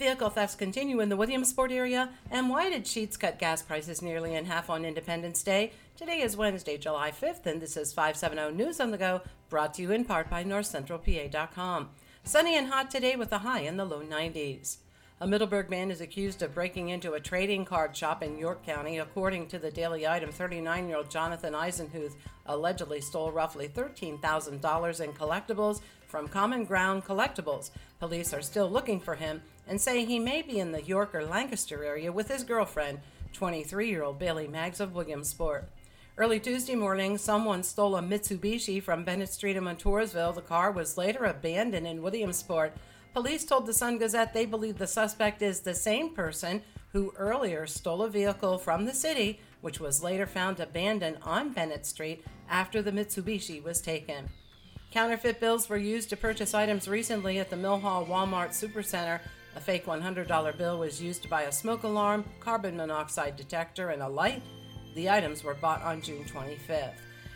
Vehicle thefts continue in the Williamsport area, and why did Sheetz cut gas prices nearly in half on Independence Day? Today is Wednesday, July 5th, and this is 570 News on the Go, brought to you in part by NorthCentralPA.com. Sunny and hot today with a high in the low 90s. A Middleburg man is accused of breaking into a trading card shop in York County. According to the Daily Item, 39 year old Jonathan Eisenhuth allegedly stole roughly $13,000 in collectibles from Common Ground Collectibles. Police are still looking for him and say he may be in the York or Lancaster area with his girlfriend, 23 year old Bailey Maggs of Williamsport. Early Tuesday morning, someone stole a Mitsubishi from Bennett Street in Montoursville. The car was later abandoned in Williamsport. Police told the Sun Gazette they believe the suspect is the same person who earlier stole a vehicle from the city, which was later found abandoned on Bennett Street after the Mitsubishi was taken. Counterfeit bills were used to purchase items recently at the Mill Hall Walmart Supercenter. A fake $100 bill was used to buy a smoke alarm, carbon monoxide detector, and a light. The items were bought on June 25th.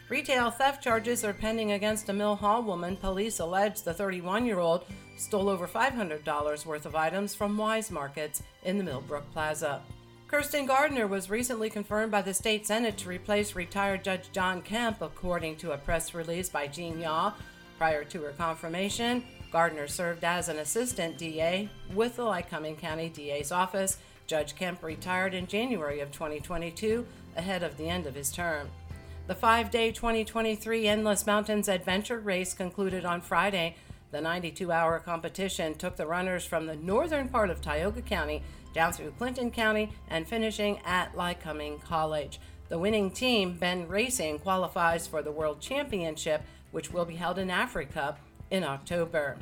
Retail theft charges are pending against a Mill Hall woman. Police allege the 31 year old stole over $500 worth of items from Weis Markets in the Millbrook Plaza. Kirsten Gardner was recently confirmed by the state Senate to replace retired Judge John Kemp, according to a press release by Gene Yaw. Prior to her confirmation, Gardner served as an assistant DA with the Lycoming County DA's office. Judge Kemp retired in January of 2022, ahead of the end of his term. The five day 2023 Endless Mountains Adventure Race concluded on Friday. The 92 hour competition took the runners from the northern part of Tioga County down through Clinton County and finishing at Lycoming College. The winning team, Ben Racing, qualifies for the World Championship, which will be held in Africa in October.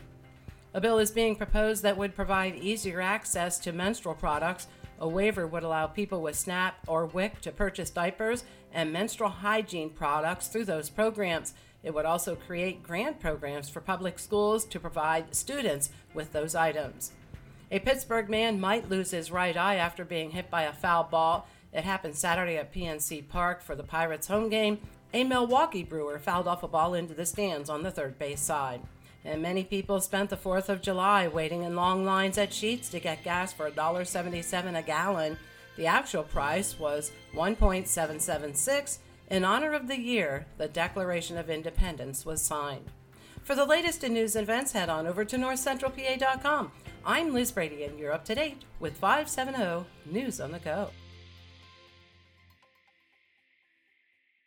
A bill is being proposed that would provide easier access to menstrual products a waiver would allow people with SNAP or WIC to purchase diapers and menstrual hygiene products through those programs. It would also create grant programs for public schools to provide students with those items. A Pittsburgh man might lose his right eye after being hit by a foul ball. It happened Saturday at PNC Park for the Pirates home game. A Milwaukee brewer fouled off a ball into the stands on the third base side and many people spent the 4th of July waiting in long lines at Sheetz to get gas for $1.77 a gallon. The actual price was 1.776. In honor of the year the Declaration of Independence was signed. For the latest in news and events, head on over to northcentralpa.com. I'm Liz Brady, and you're up to date with 570 News on the Go.